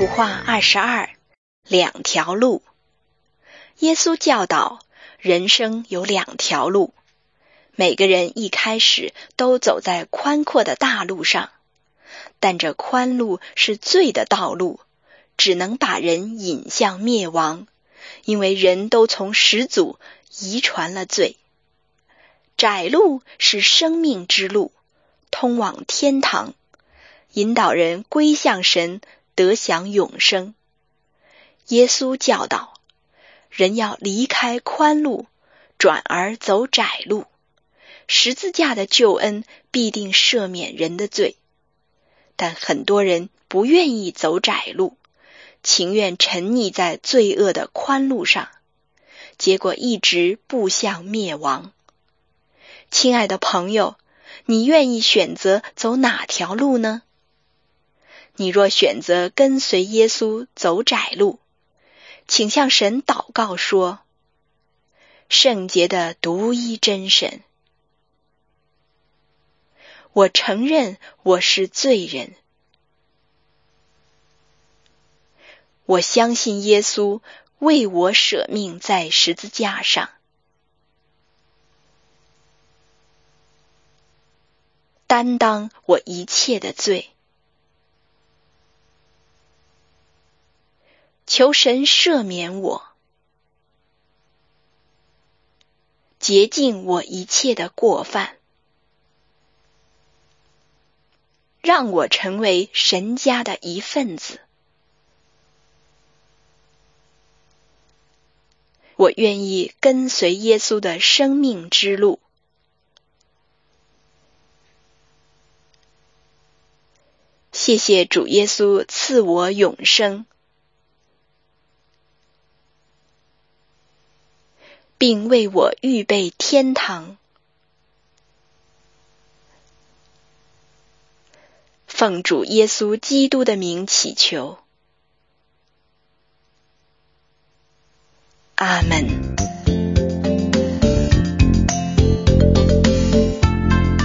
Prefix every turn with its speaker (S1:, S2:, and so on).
S1: 图画二十二，两条路。耶稣教导，人生有两条路，每个人一开始都走在宽阔的大路上，但这宽路是罪的道路，只能把人引向灭亡，因为人都从始祖遗传了罪。窄路是生命之路，通往天堂，引导人归向神。得享永生。耶稣教导人要离开宽路，转而走窄路。十字架的救恩必定赦免人的罪，但很多人不愿意走窄路，情愿沉溺在罪恶的宽路上，结果一直步向灭亡。亲爱的朋友，你愿意选择走哪条路呢？你若选择跟随耶稣走窄路，请向神祷告说：“圣洁的独一真神，我承认我是罪人，我相信耶稣为我舍命在十字架上，担当我一切的罪。”求神赦免我，洁净我一切的过犯，让我成为神家的一份子。我愿意跟随耶稣的生命之路。谢谢主耶稣赐我永生。并为我预备天堂。奉主耶稣基督的名祈求，阿门。